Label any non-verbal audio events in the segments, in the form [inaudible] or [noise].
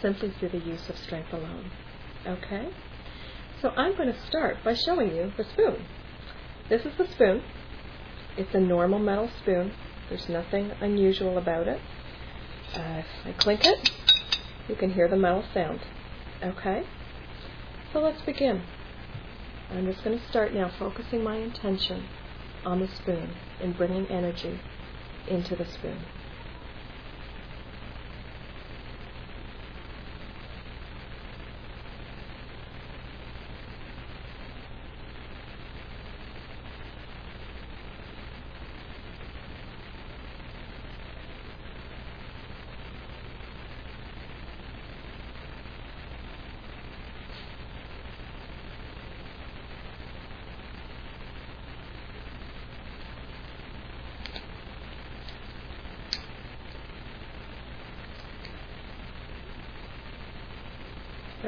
simply through the use of strength alone. Okay? So I'm going to start by showing you the spoon. This is the spoon. It's a normal metal spoon. There's nothing unusual about it. Uh, if I clink it, you can hear the metal sound. Okay? So let's begin. I'm just going to start now focusing my intention on the spoon and bringing energy into the spoon.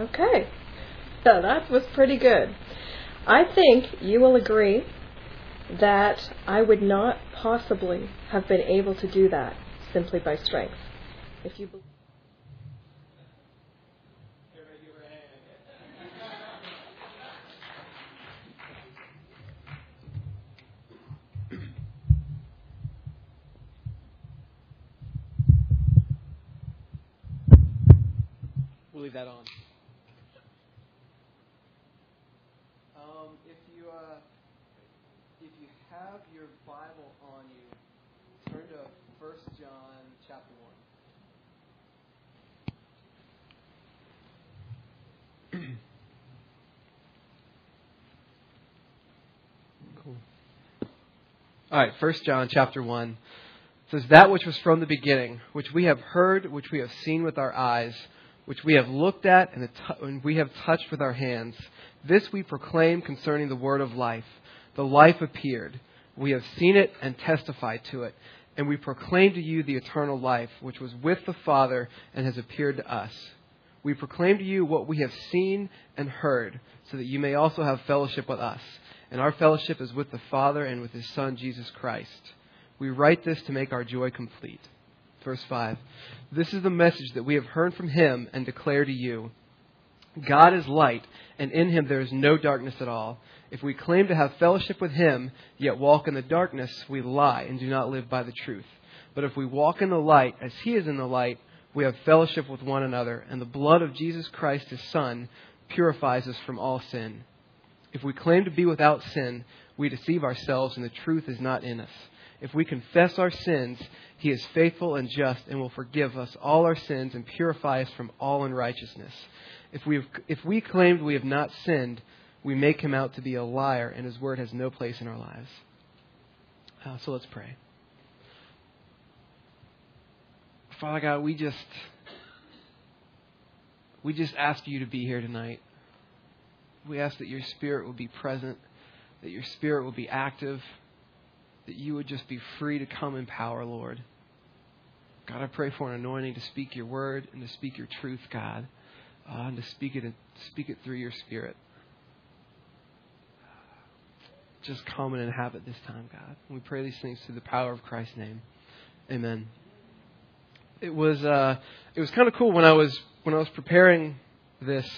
Okay, so that was pretty good. I think you will agree that I would not possibly have been able to do that simply by strength. If you believe We'll leave that on. Um, if you uh, if you have your Bible on you, turn to First John chapter one. cool. All right, First John chapter one says that which was from the beginning, which we have heard, which we have seen with our eyes, which we have looked at and, and we have touched with our hands. This we proclaim concerning the word of life. The life appeared. We have seen it and testified to it. And we proclaim to you the eternal life, which was with the Father and has appeared to us. We proclaim to you what we have seen and heard, so that you may also have fellowship with us. And our fellowship is with the Father and with his Son, Jesus Christ. We write this to make our joy complete. Verse 5. This is the message that we have heard from him and declare to you. God is light, and in him there is no darkness at all. If we claim to have fellowship with him, yet walk in the darkness, we lie and do not live by the truth. But if we walk in the light, as he is in the light, we have fellowship with one another, and the blood of Jesus Christ, his Son, purifies us from all sin. If we claim to be without sin, we deceive ourselves, and the truth is not in us. If we confess our sins, he is faithful and just and will forgive us all our sins and purify us from all unrighteousness. If we, have, if we claimed we have not sinned, we make him out to be a liar, and his word has no place in our lives. Uh, so let's pray. Father God, we just we just ask you to be here tonight. We ask that your spirit will be present, that your spirit will be active, that you would just be free to come in power, Lord. God, I pray for an anointing to speak your word and to speak your truth, God, uh, and to speak it speak it through your spirit. Just come and inhabit this time, God. We pray these things through the power of Christ's name. Amen. It was uh, it was kind of cool when I was when I was preparing this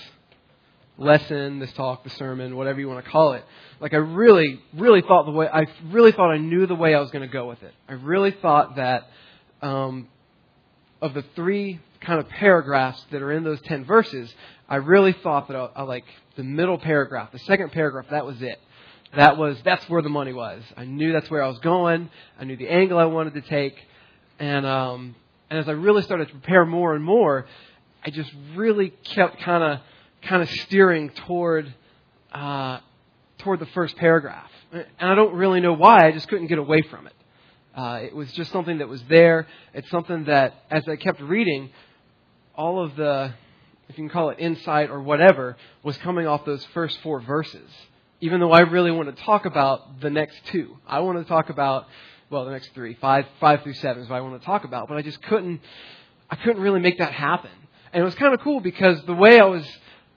lesson, this talk, the sermon, whatever you want to call it. Like I really, really thought the way I really thought I knew the way I was going to go with it. I really thought that um, of the three kind of paragraphs that are in those ten verses, I really thought that I, I like the middle paragraph, the second paragraph, that was it. That was that's where the money was. I knew that's where I was going. I knew the angle I wanted to take, and um, and as I really started to prepare more and more, I just really kept kind of kind of steering toward uh, toward the first paragraph, and I don't really know why. I just couldn't get away from it. Uh, it was just something that was there. It's something that, as I kept reading, all of the, if you can call it insight or whatever, was coming off those first four verses. Even though I really want to talk about the next two, I want to talk about well, the next three, five, five through seven is what I want to talk about. But I just couldn't, I couldn't really make that happen. And it was kind of cool because the way I was,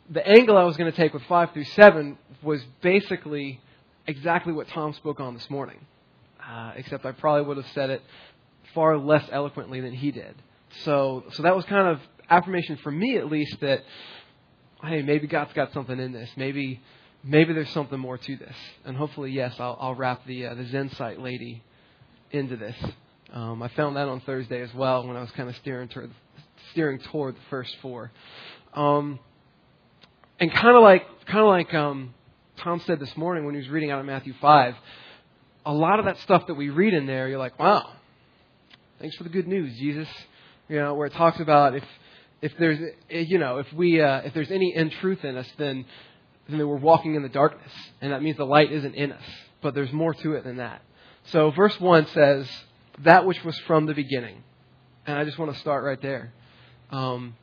the angle I was going to take with five through seven was basically exactly what Tom spoke on this morning. Uh, except I probably would have said it far less eloquently than he did. So, so that was kind of affirmation for me at least that hey, maybe God's got something in this. Maybe maybe there's something more to this. And hopefully, yes, I'll, I'll wrap the uh, the Zen site lady into this. Um, I found that on Thursday as well when I was kind of steering toward steering toward the first four. Um, and kind of like kind of like um, Tom said this morning when he was reading out of Matthew five, a lot of that stuff that we read in there, you're like, wow, thanks for the good news, Jesus. You know, where it talks about if if there's you know if we uh, if there's any in truth in us, then then we're walking in the darkness, and that means the light isn't in us. But there's more to it than that. So verse one says that which was from the beginning, and I just want to start right there. Um,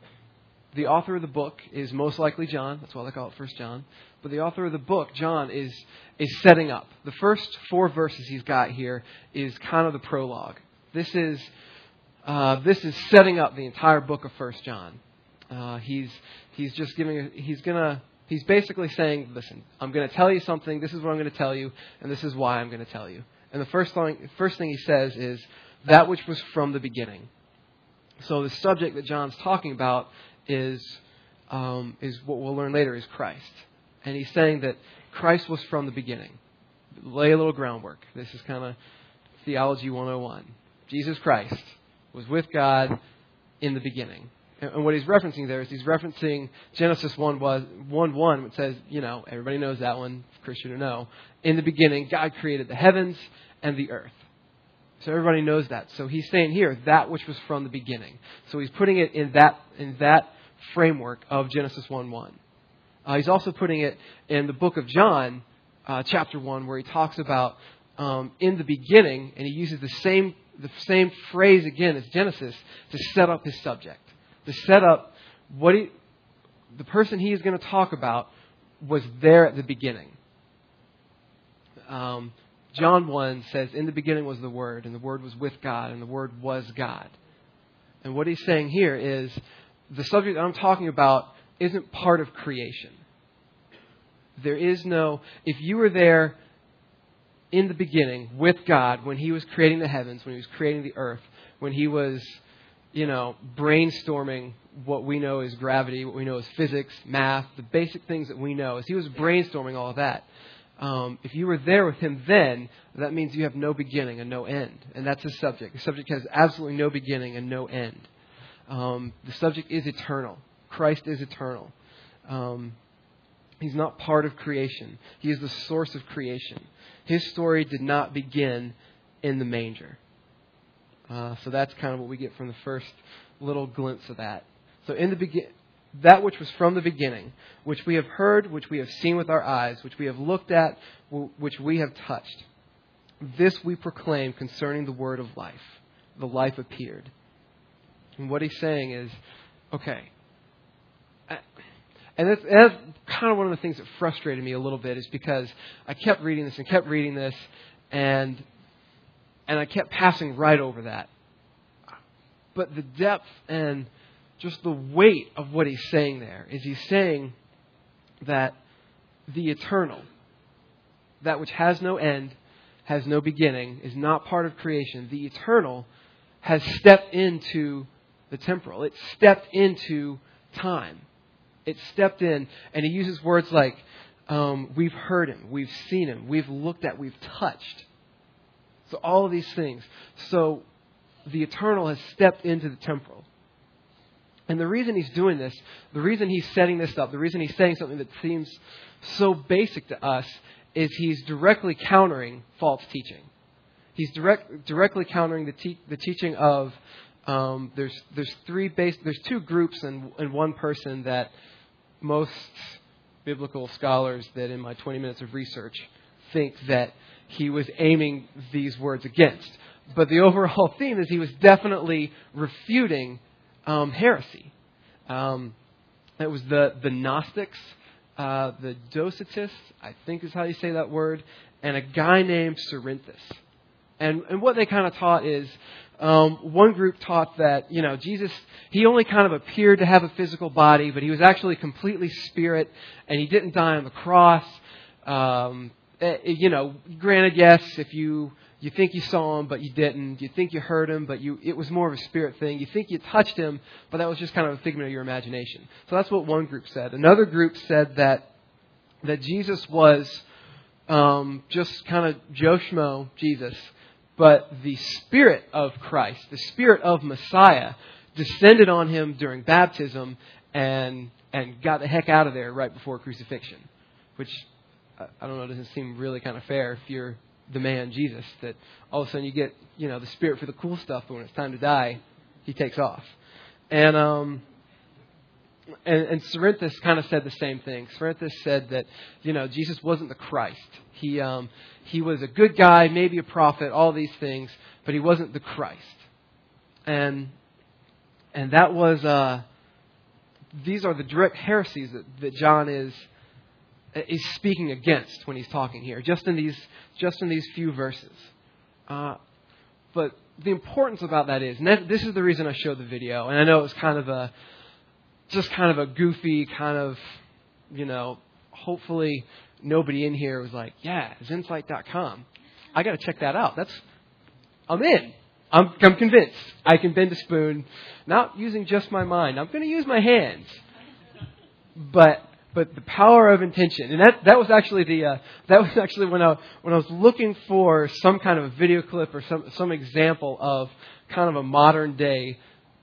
the author of the book is most likely John. That's why they call it First John. But the author of the book, John, is is setting up. The first four verses he's got here is kind of the prologue. This is uh, this is setting up the entire book of First John. Uh, he's he's just giving he's gonna he's basically saying, listen, I'm to tell you something. This is what I'm to tell you, and this is why I'm to tell you. And the first thing first thing he says is that which was from the beginning. So the subject that John's talking about is um, is what we'll learn later is Christ, and he's saying that Christ was from the beginning. Lay a little groundwork. This is kind of theology 101. Jesus Christ was with God in the beginning. And what he's referencing there is he's referencing Genesis 1 was 1 1, which says, you know, everybody knows that one, Christian or no. In the beginning, God created the heavens and the earth. So everybody knows that. So he's saying here that which was from the beginning. So he's putting it in that in that framework of Genesis 1 1. Uh, he's also putting it in the book of John, uh, chapter 1, where he talks about um, in the beginning, and he uses the same, the same phrase again as Genesis to set up his subject, to set up what he, the person he is going to talk about was there at the beginning. Um, John 1 says, In the beginning was the Word, and the Word was with God, and the Word was God. And what he's saying here is the subject that I'm talking about isn't part of creation. There is no, if you were there in the beginning with God when He was creating the heavens, when He was creating the earth, when He was, you know, brainstorming what we know is gravity, what we know is physics, math, the basic things that we know, as He was brainstorming all of that. Um, if you were there with him then, that means you have no beginning and no end. And that's the subject. The subject has absolutely no beginning and no end. Um, the subject is eternal. Christ is eternal. Um, he's not part of creation, He is the source of creation. His story did not begin in the manger. Uh, so that's kind of what we get from the first little glimpse of that. So in the begin, that which was from the beginning, which we have heard, which we have seen with our eyes, which we have looked at, which we have touched. This we proclaim concerning the word of life. The life appeared. And what he's saying is, okay. And that's, that's kind of one of the things that frustrated me a little bit is because I kept reading this and kept reading this, and and I kept passing right over that. But the depth and just the weight of what he's saying there is he's saying that the eternal, that which has no end, has no beginning, is not part of creation, the eternal has stepped into the temporal. It stepped into time. It stepped in, and he uses words like, um, we've heard him, we've seen him, we've looked at, we've touched. So, all of these things. So, the eternal has stepped into the temporal. And the reason he's doing this, the reason he's setting this up, the reason he's saying something that seems so basic to us, is he's directly countering false teaching. He's direct, directly countering the, te- the teaching of um, there's there's three base there's two groups and and one person that most biblical scholars that in my 20 minutes of research think that he was aiming these words against. But the overall [laughs] theme is he was definitely refuting um, heresy. Um, it was the the Gnostics, uh, the Docetists, I think is how you say that word, and a guy named Cerinthus. And and what they kind of taught is um, one group taught that, you know, Jesus, he only kind of appeared to have a physical body, but he was actually completely spirit, and he didn't die on the cross. Um, eh, you know, granted, yes, if you you think you saw him, but you didn't. You think you heard him, but you it was more of a spirit thing. You think you touched him, but that was just kind of a figment of your imagination. So that's what one group said. Another group said that that Jesus was um, just kind of Joe Schmo Jesus, but the Spirit of Christ, the Spirit of Messiah, descended on him during baptism and and got the heck out of there right before crucifixion, which I don't know doesn't seem really kind of fair if you're the man Jesus that all of a sudden you get you know the spirit for the cool stuff, but when it's time to die, he takes off. And um, and, and Cerinthus kind of said the same thing. Cerinthus said that you know Jesus wasn't the Christ. He um, he was a good guy, maybe a prophet, all these things, but he wasn't the Christ. And and that was uh, these are the direct heresies that, that John is is speaking against when he's talking here, just in these just in these few verses. Uh, but the importance about that is, and that, this is the reason I showed the video, and I know it was kind of a just kind of a goofy kind of, you know, hopefully nobody in here was like, yeah, Zensight.com. I got to check that out. That's I'm in. I'm, I'm convinced I can bend a spoon, not using just my mind. I'm going to use my hands, but but the power of intention, and that that was actually the uh, that was actually when I when I was looking for some kind of a video clip or some some example of kind of a modern day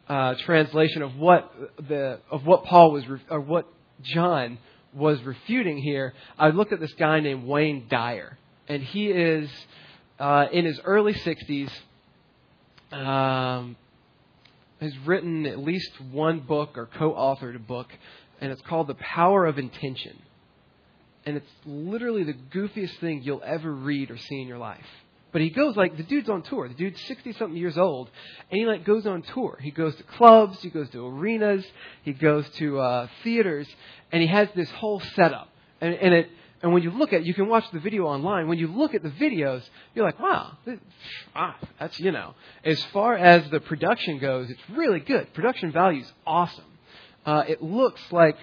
uh, translation of what the of what Paul was or what John was refuting here. I looked at this guy named Wayne Dyer, and he is uh, in his early 60s. Um, has written at least one book or co-authored a book and it's called The Power of Intention. And it's literally the goofiest thing you'll ever read or see in your life. But he goes like the dude's on tour. The dude's sixty something years old, and he like goes on tour. He goes to clubs, he goes to arenas, he goes to uh, theaters, and he has this whole setup. And, and it and when you look at, you can watch the video online. When you look at the videos, you're like, wow, this, ah, that's you know. As far as the production goes, it's really good. Production value is awesome uh, it looks like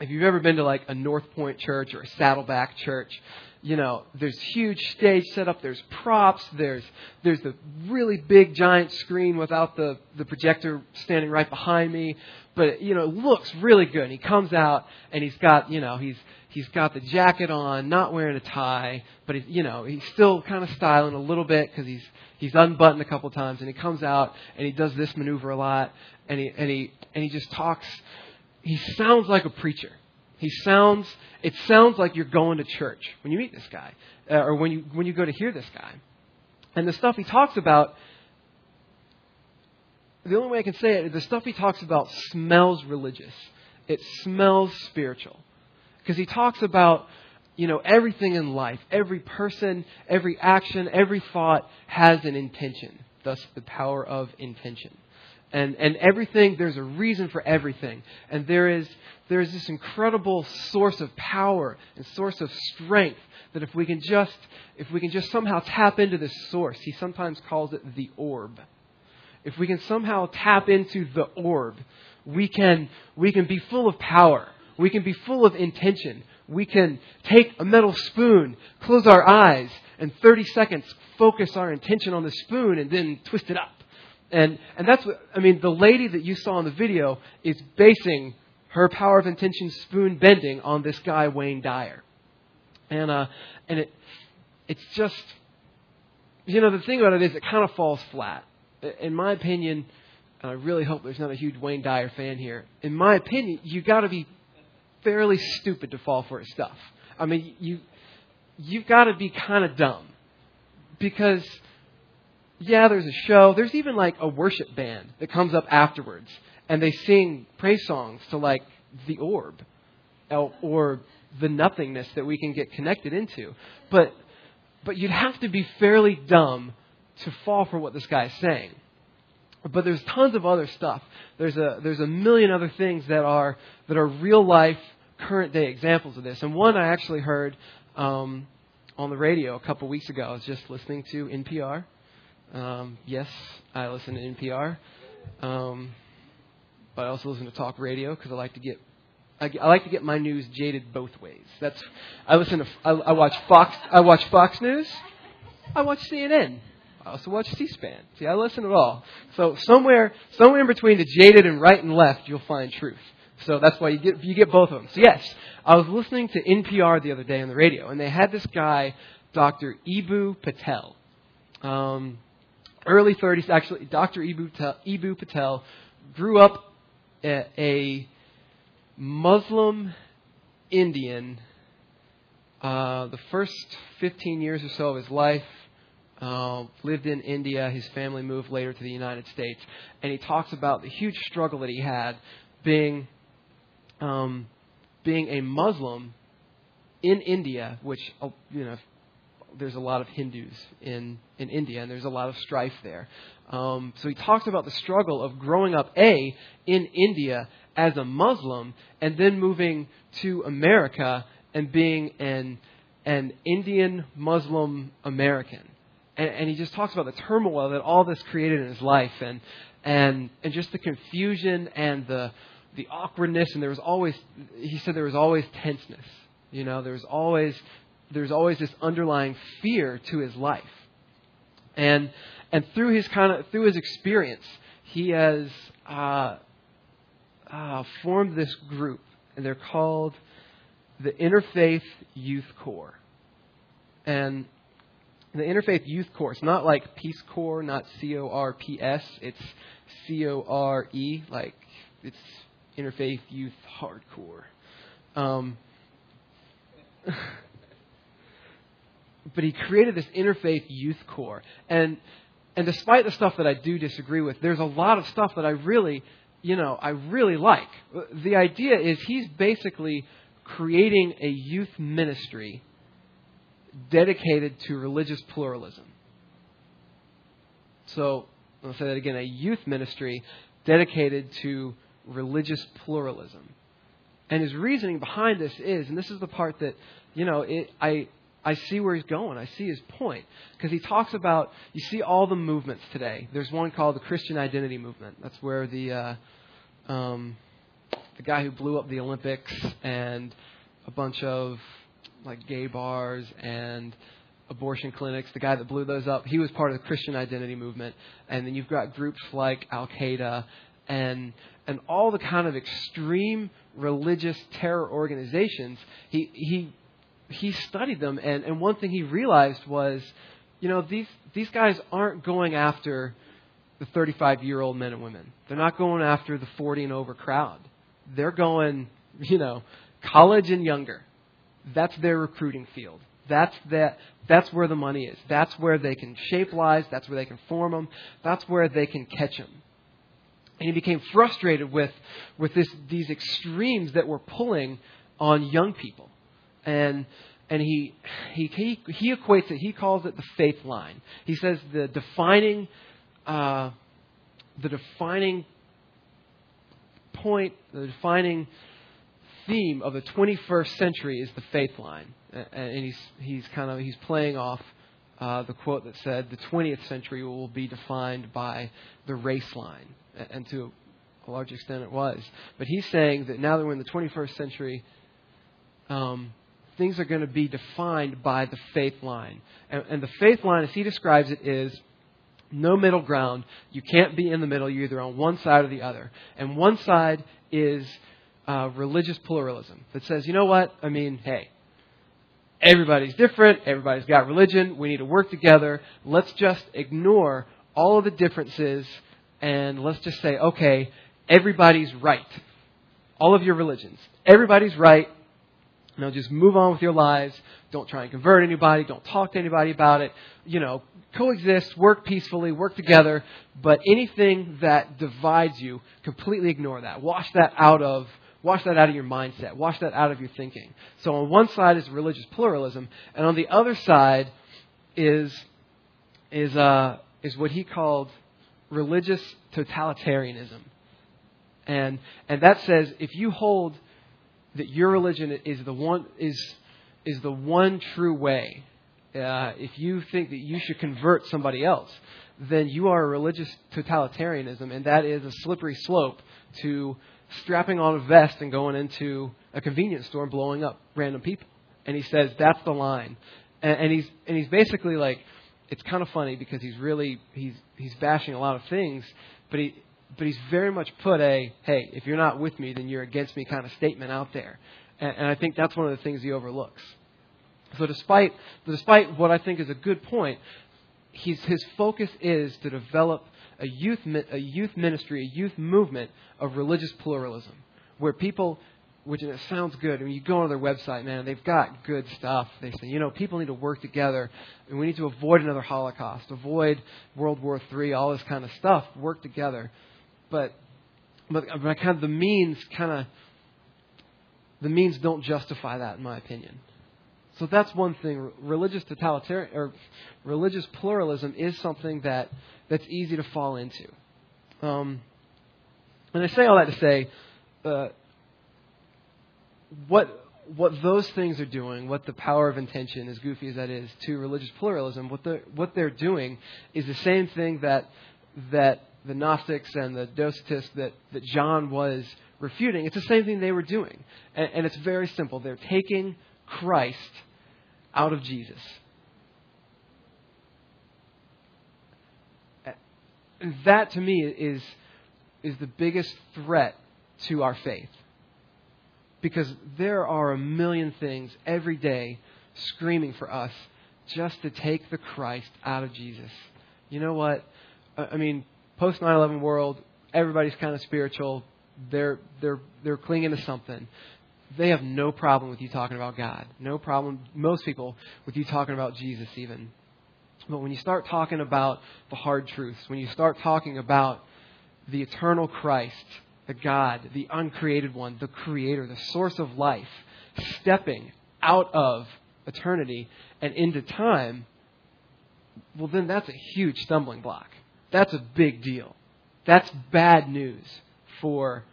if you've ever been to like a North Point church or a Saddleback church, you know, there's huge stage set up, there's props, there's there's the really big giant screen without the the projector standing right behind me, but you know, it looks really good. And he comes out and he's got, you know, he's he's got the jacket on, not wearing a tie, but he's, you know, he's still kind of styling a little bit because he's he's unbuttoned a couple times, and he comes out and he does this maneuver a lot, and he and he and he just talks. He sounds like a preacher. He sounds. It sounds like you're going to church when you meet this guy, uh, or when you when you go to hear this guy. And the stuff he talks about. The only way I can say it, the stuff he talks about smells religious. It smells spiritual. Because he talks about you know, everything in life, every person, every action, every thought has an intention. Thus, the power of intention and, and everything, there's a reason for everything. And there is, there is this incredible source of power and source of strength that if we can just, if we can just somehow tap into this source, he sometimes calls it the orb. If we can somehow tap into the orb, we can, we can be full of power. We can be full of intention. We can take a metal spoon, close our eyes, and 30 seconds focus our intention on the spoon and then twist it up and, and that's what, I mean, the lady that you saw in the video is basing her power of intention spoon bending on this guy, Wayne Dyer. And, uh, and it, it's just, you know, the thing about it is it kind of falls flat. In my opinion, and I really hope there's not a huge Wayne Dyer fan here. In my opinion, you got to be fairly stupid to fall for his stuff. I mean, you you've got to be kind of dumb because yeah, there's a show. There's even like a worship band that comes up afterwards, and they sing praise songs to like the orb, or the nothingness that we can get connected into. But but you'd have to be fairly dumb to fall for what this guy is saying. But there's tons of other stuff. There's a there's a million other things that are that are real life, current day examples of this. And one I actually heard um, on the radio a couple weeks ago. I was just listening to NPR um, yes, I listen to NPR, um, but I also listen to talk radio because I like to get I, I, like to get my news jaded both ways. That's I listen to I, I watch Fox I watch Fox News. I watch CNN. I also watch C-SPAN. See, I listen to it all. So somewhere, somewhere in between the jaded and right and left, you'll find truth. So that's why you get you get both of them. So yes, I was listening to NPR the other day on the radio, and they had this guy, Dr. Eboo Patel, um, early 30s. Actually, Dr. Eboo Patel, Eboo Patel grew up a, a Muslim Indian. Uh, the first 15 years or so of his life, uh, lived in India. His family moved later to the United States, and he talks about the huge struggle that he had being um, being a Muslim in India, which uh, you know there's a lot of Hindus in in India, and there's a lot of strife there. Um, so he talks about the struggle of growing up a in India as a Muslim, and then moving to America and being an an Indian Muslim American. And, and he just talks about the turmoil that all this created in his life, and and and just the confusion and the the awkwardness, and there was always, he said there was always tenseness. You know, there was always, there's always this underlying fear to his life. And, and through his kind of, through his experience, he has, uh, uh, formed this group, and they're called the Interfaith Youth Core. And the Interfaith Youth Core, not like Peace Corps, not C O R P S, it's C O R E, like it's interfaith youth hardcore. Um, [laughs] but he created this interfaith youth core, and and despite the stuff that I do disagree with, there's a lot of stuff that I really, you know, I really like. The idea is he's basically creating a youth ministry dedicated to religious pluralism. So, I'll say that again a youth ministry dedicated to religious pluralism. And his reasoning behind this is, and this is the part that, you know, it, I, I see where he's going. I see his point. Because he talks about, you see all the movements today. There's one called the Christian Identity Movement. That's where the, uh, um, the guy who blew up the Olympics and a bunch of like gay bars and abortion clinics, the guy that blew those up, he was part of the Christian Identity Movement. And then you've got groups like Al Qaeda and and all the kind of extreme religious terror organizations, he he he studied them and, and one thing he realized was, you know, these these guys aren't going after the 35 year old men and women. They're not going after the 40 and over crowd. They're going, you know, college and younger. That's their recruiting field. That's that. That's where the money is. That's where they can shape lives. That's where they can form them. That's where they can catch them and he became frustrated with, with this, these extremes that were pulling on young people. And, and he, he, he, he equates it, he calls it the faith line. He says the defining, uh, the defining point, the defining theme of the 21st century is the faith line. And he's, he's kind of, he's playing off uh, the quote that said the 20th century will be defined by the race line and to a large extent it was. But he's saying that now that we're in the 21st century, um, things are going to be defined by the faith line. And, and, the faith line, as he describes it, is no middle ground. You can't be in the middle. You're either on one side or the other. And one side is uh, religious pluralism that says, you know what? I mean, hey, everybody's different. Everybody's got religion. We need to work together. Let's just ignore all of the differences and let's just say, okay, everybody's right. All of your religions. Everybody's right. Now just move on with your lives. Don't try and convert anybody. Don't talk to anybody about it. You know, coexist, work peacefully, work together. But anything that divides you, completely ignore that. Wash that out of wash that out of your mindset. Wash that out of your thinking. So on one side is religious pluralism, and on the other side is is uh, is what he called religious totalitarianism. And, and that says if you hold that your religion is the one, is, is the one true way, uh, if you think that you should convert somebody else, then you are a religious totalitarianism, and that is a slippery slope to strapping on a vest and going into a convenience store and blowing up random people. And he says that's the line. And, and he's and he's basically like it's kind of funny because he's really he's he's bashing a lot of things, but he but he's very much put a hey if you're not with me then you're against me kind of statement out there, and, and I think that's one of the things he overlooks. So despite despite what I think is a good point, he's, his focus is to develop a youth a youth ministry, a youth movement of religious pluralism, where people which it sounds good. When you go on their website, man, they've got good stuff. They say, you know, people need to work together, and we need to avoid another Holocaust, avoid World War III, all this kind of stuff. Work together, but but, but kind of the means kind of the means don't justify that, in my opinion. So that's one thing. Religious totalitarian or religious pluralism is something that that's easy to fall into. Um, and I say all that to say, uh, what what those things are doing, what the power of intention, as goofy as that is, to religious pluralism, what the what they're doing is the same thing that that the Gnostics and the Docetists that, that John was refuting. It's the same thing they were doing. And, and it's very simple. They're taking Christ out of Jesus. And that to me is, is the biggest threat to our faith. Because there are a million things every day screaming for us just to take the Christ out of Jesus. You know what? I mean, post 9/11 world, everybody's kind of spiritual. They're they're they're clinging to something. They have no problem with you talking about God. No problem, most people, with you talking about Jesus even. But when you start talking about the hard truths, when you start talking about the eternal Christ, the God, the uncreated one, the creator, the source of life, stepping out of eternity and into time, well, then that's a huge stumbling block. That's a big deal. That's bad news for,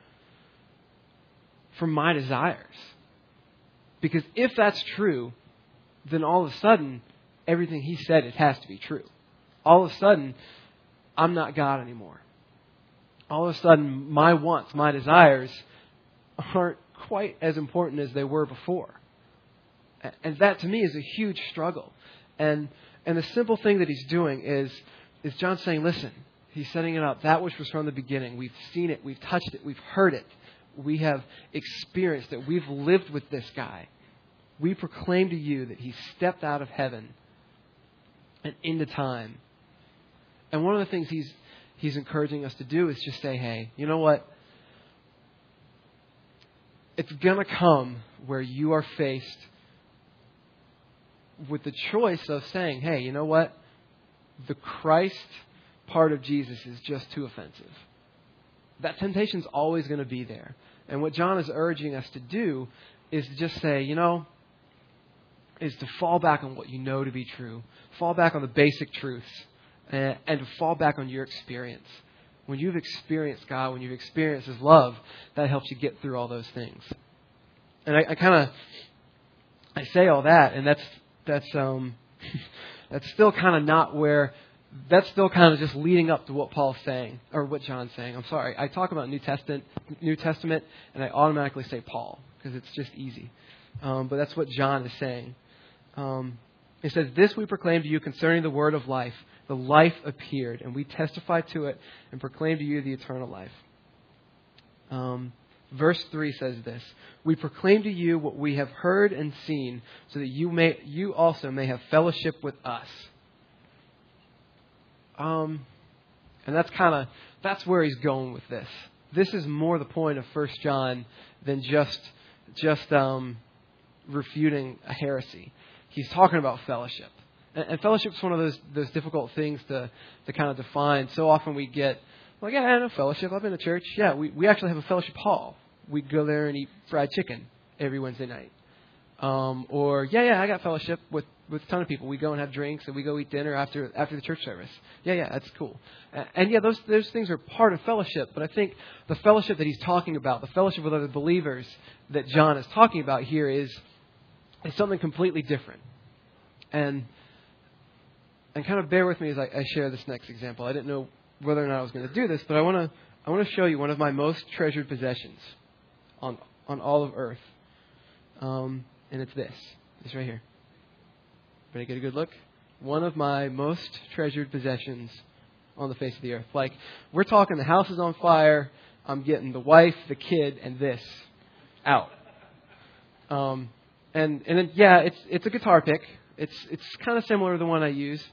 for my desires. Because if that's true, then all of a sudden, everything he said, it has to be true. All of a sudden, I'm not God anymore all of a sudden my wants, my desires aren't quite as important as they were before. And that to me is a huge struggle. And and the simple thing that he's doing is is John saying, listen, he's setting it up. That which was from the beginning. We've seen it, we've touched it, we've heard it. We have experienced it. We've lived with this guy. We proclaim to you that he stepped out of heaven and into time. And one of the things he's he's encouraging us to do is just say, hey, you know what? It's going to come where you are faced with the choice of saying, hey, you know what? The Christ part of Jesus is just too offensive. That temptation's always going to be there. And what John is urging us to do is to just say, you know, is to fall back on what you know to be true. Fall back on the basic truths and, and to fall back on your experience. When you've experienced God, when you've experienced His love, that helps you get through all those things. And I, I kind of I say all that, and that's that's um [laughs] that's still kind of not where that's still kind of just leading up to what Paul's saying or what John's saying. I'm sorry. I talk about New Testament, New Testament, and I automatically say Paul because it's just easy. Um, but that's what John is saying. Um, says, "This we proclaim to you concerning the word of life." the life appeared, and we testify to it and proclaim to you the eternal life. Um, verse 3 says this We proclaim to you what we have heard and seen, so that you, may, you also may have fellowship with us. Um, and that's kind of that's where he's going with this. This is more the point of First John than just just um, refuting a heresy. He's talking about fellowship. And, and fellowship's one of those those difficult things to to kind of define. So often we get like, yeah, I know fellowship. I've been to church. Yeah, we we actually have a fellowship hall. We go there and eat fried chicken every Wednesday night. Um, or yeah, yeah, I got fellowship with with a ton of people. We go and have drinks and we go eat dinner after after the church service. Yeah, yeah, that's cool. And, and yeah, those those things are part of fellowship. But I think the fellowship that he's talking about, the fellowship with other believers that John is talking about here, is is something completely different. And and kind of bear with me as I, I share this next example. I didn't know whether or not I was going to do this, but I want to I want to show you one of my most treasured possessions on on all of earth, um, and it's this. This right here. Ready? Get a good look. one of my most treasured possessions on the face of the earth. Like, we're talking the house is on fire. I'm getting the wife, the kid, and this out. Um, and and then, yeah, it's it's a guitar pick. It's it's kind of similar to the one I use.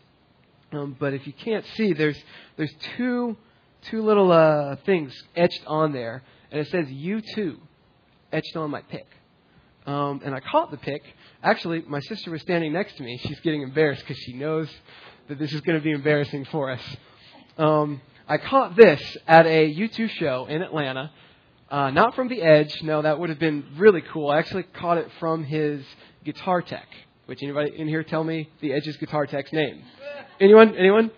Um, but if you can't see, there's there's two two little uh, things etched on there, and it says "you too" etched on my pick. Um, and I caught the pick. Actually, my sister was standing next to me. She's getting embarrassed because she knows that this is going to be embarrassing for us. Um, I caught this at a U2 show in Atlanta. Uh, not from the Edge. No, that would have been really cool. I actually caught it from his guitar tech. Which anybody in here tell me the Edge's guitar tech's name? Anyone? Anyone?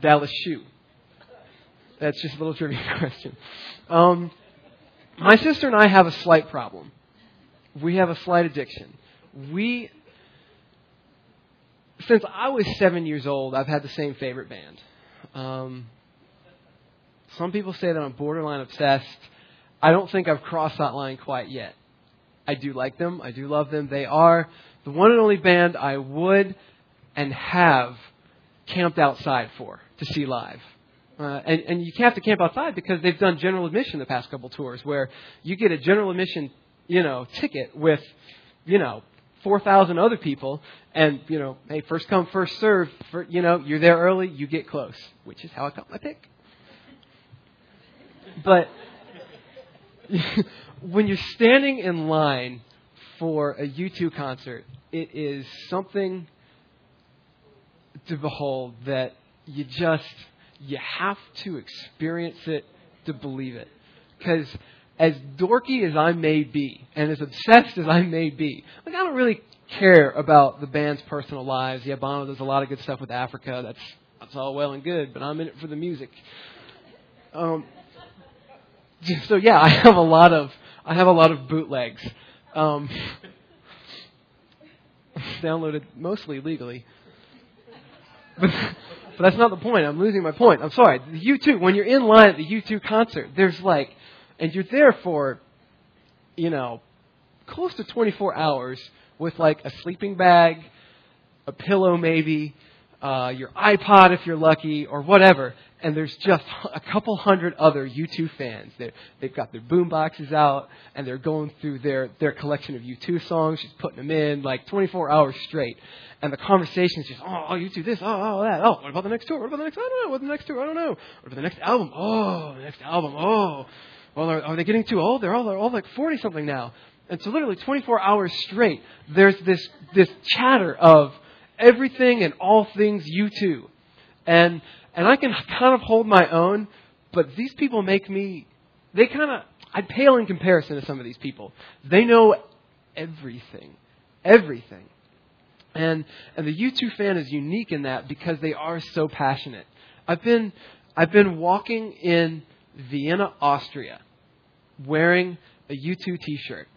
Dallas Schoo. That's just a little trivia [laughs] question. Um, my sister and I have a slight problem. We have a slight addiction. We, since I was seven years old, I've had the same favorite band. Um, some people say that I'm borderline obsessed. I don't think I've crossed that line quite yet. I do like them. I do love them. They are the one and only band I would and have camped outside for to see live. Uh, and, and you have to camp outside because they've done general admission the past couple tours where you get a general admission, you know, ticket with, you know, 4,000 other people and, you know, hey, first come, first serve, for, you know, you're there early, you get close, which is how I got my pick. But [laughs] when you're standing in line for a U2 concert, it is something to behold that you just you have to experience it to believe it. Because as dorky as I may be, and as obsessed as I may be, like I don't really care about the band's personal lives. Yeah, Bono does a lot of good stuff with Africa. That's that's all well and good, but I'm in it for the music. Um, [laughs] so yeah, I have a lot of I have a lot of bootlegs, um, [laughs] downloaded mostly legally. But but that's not the point. I'm losing my point. I'm sorry. The U2, when you're in line at the U2 concert, there's like, and you're there for, you know, close to 24 hours with like a sleeping bag, a pillow maybe, uh, your iPod if you're lucky, or whatever. And there's just a couple hundred other U2 fans. They're, they've got their boom boxes out, and they're going through their, their collection of U2 songs. She's putting them in like 24 hours straight and the conversation is just, oh, oh, you do this, oh, oh, that, oh, what about the next tour? What about the next? I don't know. What about the next tour? I don't know. What about the next album? Oh, the next album. Oh, well, are, are they getting too old? They're all they're all like forty something now. And so, literally, 24 hours straight, there's this this chatter of everything and all things U2, and and I can kind of hold my own, but these people make me. They kind of I pale in comparison to some of these people. They know everything, everything. And, and the U2 fan is unique in that because they are so passionate. I've been, I've been walking in Vienna, Austria, wearing a U2 t shirt.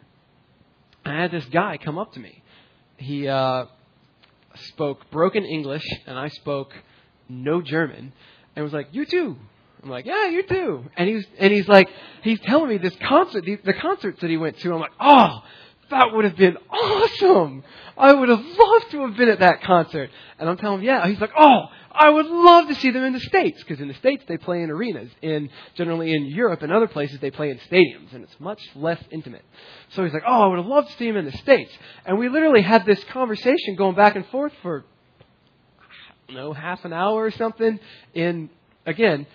I had this guy come up to me. He uh, spoke broken English, and I spoke no German, and was like, U2. I'm like, yeah, you too. And he's and he's like, he's telling me this concert, the, the concerts that he went to. I'm like, oh, that would have been awesome. I would have loved to have been at that concert. And I'm telling him, yeah. He's like, oh, I would love to see them in the States. Because in the States, they play in arenas. In, generally in Europe and other places, they play in stadiums. And it's much less intimate. So he's like, oh, I would have loved to see them in the States. And we literally had this conversation going back and forth for, I don't know, half an hour or something in, again,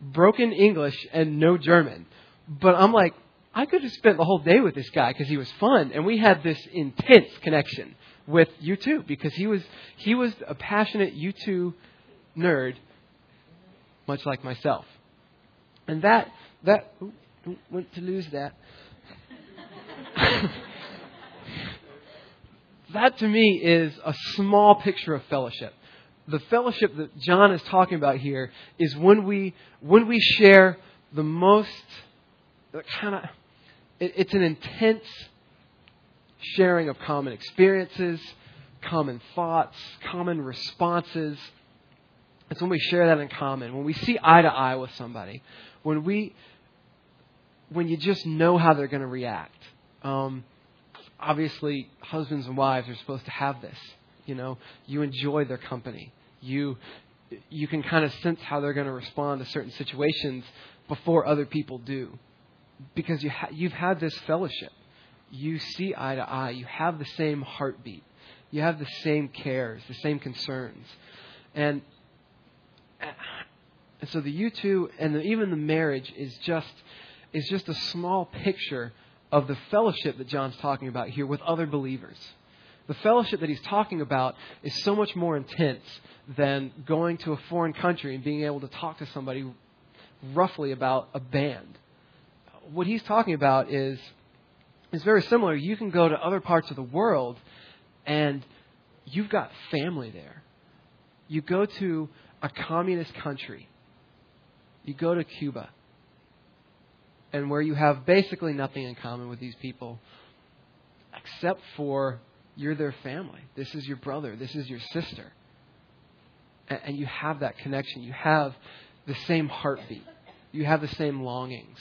broken English and no German. But I'm like, I could have spent the whole day with this guy because he was fun, and we had this intense connection with U2 because he was he was a passionate U2 nerd, much like myself, and that that ooh, want to lose that. [laughs] that to me is a small picture of fellowship. The fellowship that John is talking about here is when we when we share the most kind of it, it's an intense sharing of common experiences, common thoughts, common responses. It's when we share that in common, when we see eye to eye with somebody, when we, when you just know how they're going to react. Um, obviously, husbands and wives are supposed to have this. You know, you enjoy their company. You you can kind of sense how they're going to respond to certain situations before other people do, because you ha- you've had this fellowship. You see eye to eye. You have the same heartbeat. You have the same cares, the same concerns, and and so the U2 and the, even the marriage is just is just a small picture of the fellowship that John's talking about here with other believers. The fellowship that he's talking about is so much more intense than going to a foreign country and being able to talk to somebody roughly about a band. What he's talking about is is very similar. You can go to other parts of the world and you've got family there. You go to a communist country. You go to Cuba and where you have basically nothing in common with these people except for you're their family. This is your brother. This is your sister. And, and you have that connection. You have the same heartbeat. You have the same longings.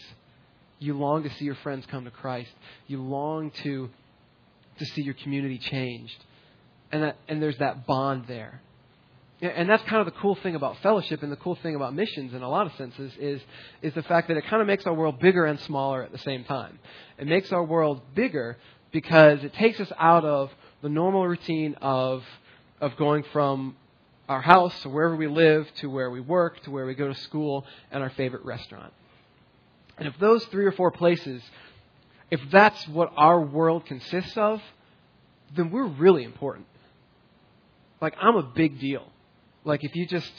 You long to see your friends come to Christ. You long to to see your community changed. And that and there's that bond there. And that's kind of the cool thing about fellowship and the cool thing about missions in a lot of senses is, is the fact that it kind of makes our world bigger and smaller at the same time. It makes our world bigger because it takes us out of the normal routine of, of going from our house or wherever we live to where we work to where we go to school and our favorite restaurant. And if those three or four places, if that's what our world consists of, then we're really important. Like, I'm a big deal. Like, if you just,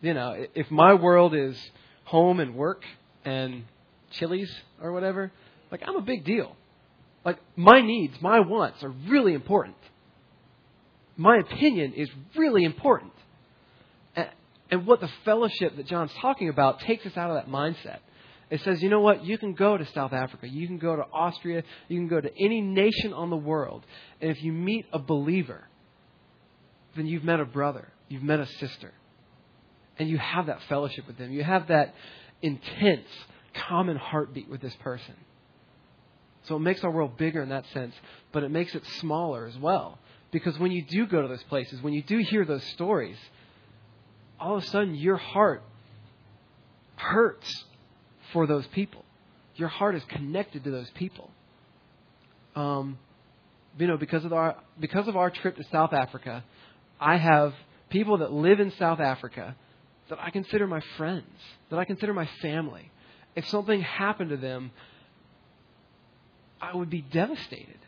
you know, if my world is home and work and Chili's or whatever, like, I'm a big deal. Like, my needs, my wants are really important. My opinion is really important. And what the fellowship that John's talking about takes us out of that mindset. It says, you know what? You can go to South Africa. You can go to Austria. You can go to any nation on the world. And if you meet a believer, then you've met a brother. You've met a sister. And you have that fellowship with them. You have that intense, common heartbeat with this person. So it makes our world bigger in that sense, but it makes it smaller as well. Because when you do go to those places, when you do hear those stories, all of a sudden your heart hurts for those people. Your heart is connected to those people. Um, you know, because of our because of our trip to South Africa, I have people that live in South Africa that I consider my friends, that I consider my family. If something happened to them, I would be devastated.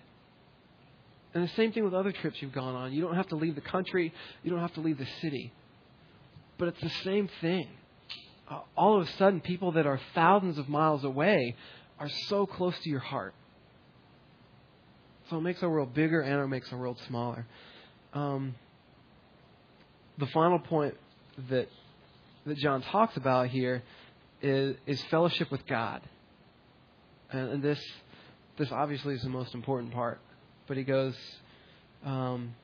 And the same thing with other trips you've gone on. You don't have to leave the country, you don't have to leave the city. But it's the same thing. Uh, all of a sudden, people that are thousands of miles away are so close to your heart. So it makes our world bigger and it makes our world smaller. Um, the final point that that John talks about here is, is fellowship with God. And, and this this obviously is the most important part. But he goes, um,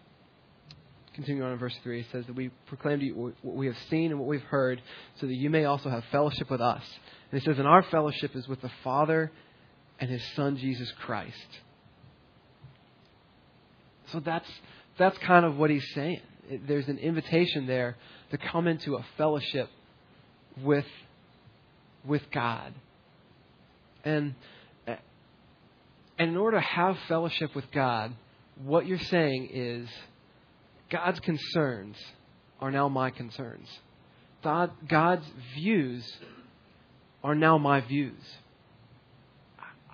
continuing on in verse 3, he says that we proclaim to you what we have seen and what we've heard, so that you may also have fellowship with us. And he says, and our fellowship is with the Father and his Son, Jesus Christ. So that's, that's kind of what he's saying. There's an invitation there to come into a fellowship with, with God. And and in order to have fellowship with God, what you're saying is God's concerns are now my concerns. God, God's views are now my views.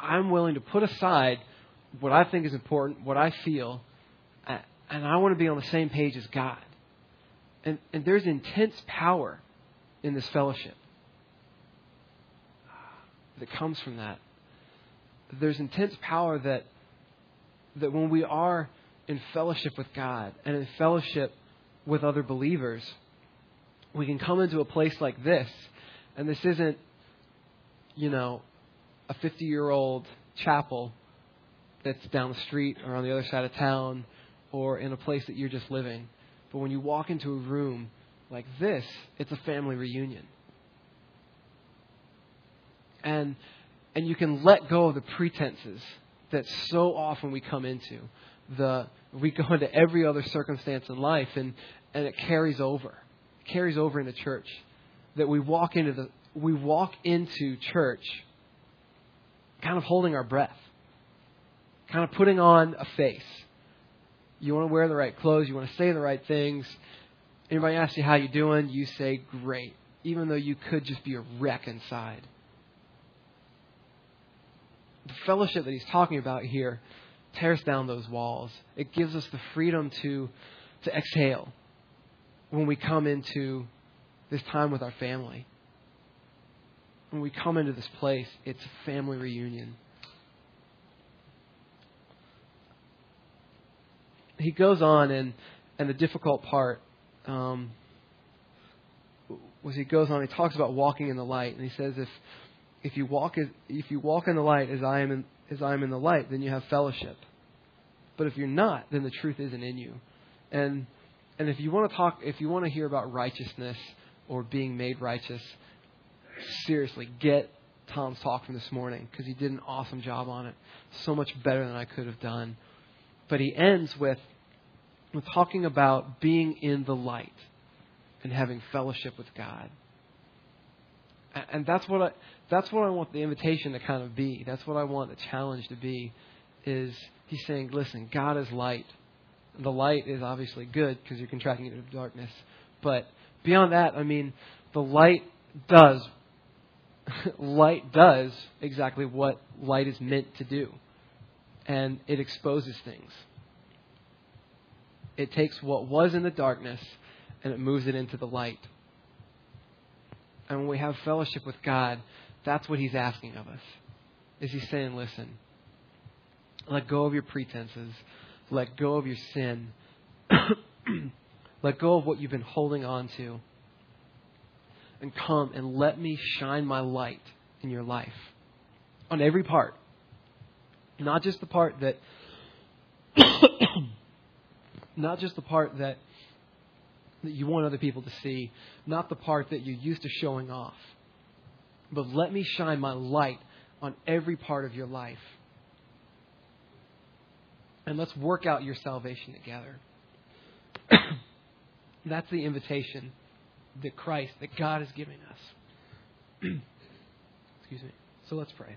I'm willing to put aside what I think is important, what I feel, and I want to be on the same page as God. And, and there's intense power in this fellowship that comes from that there's intense power that that when we are in fellowship with God and in fellowship with other believers, we can come into a place like this, and this isn't, you know, a 50 year old chapel that's down the street or on the other side of town or in a place that you're just living. But when you walk into a room like this, it's a family reunion. And and you can let go of the pretenses that so often we come into. The we go into every other circumstance in life and, and it carries over. It carries over into church. That we walk into the we walk into church kind of holding our breath. Kind of putting on a face. You want to wear the right clothes, you want to say the right things. Anybody asks you how you doing, you say great, even though you could just be a wreck inside the fellowship that he's talking about here tears down those walls. It gives us the freedom to, to exhale when we come into this time with our family. When we come into this place, it's a family reunion. He goes on, and, and the difficult part um, was he goes on, he talks about walking in the light, and he says, if, if you walk if you walk in the light as I am in, as I am in the light, then you have fellowship. But if you're not, then the truth isn't in you. And and if you want to talk, if you want to hear about righteousness or being made righteous, seriously, get Tom's talk from this morning because he did an awesome job on it. So much better than I could have done. But he ends with with talking about being in the light and having fellowship with God. And that's what I that's what I want the invitation to kind of be. That's what I want the challenge to be. Is he's saying, listen, God is light. The light is obviously good because you're contracting it into darkness. But beyond that, I mean, the light does [laughs] light does exactly what light is meant to do. And it exposes things. It takes what was in the darkness and it moves it into the light. And when we have fellowship with God, that's what He's asking of us. Is he saying, listen, let go of your pretenses, let go of your sin, [coughs] let go of what you've been holding on to, and come and let me shine my light in your life on every part. Not just the part that [coughs] not just the part that that you want other people to see, not the part that you're used to showing off. But let me shine my light on every part of your life. And let's work out your salvation together. [coughs] That's the invitation that Christ, that God is giving us. [coughs] Excuse me. So let's pray.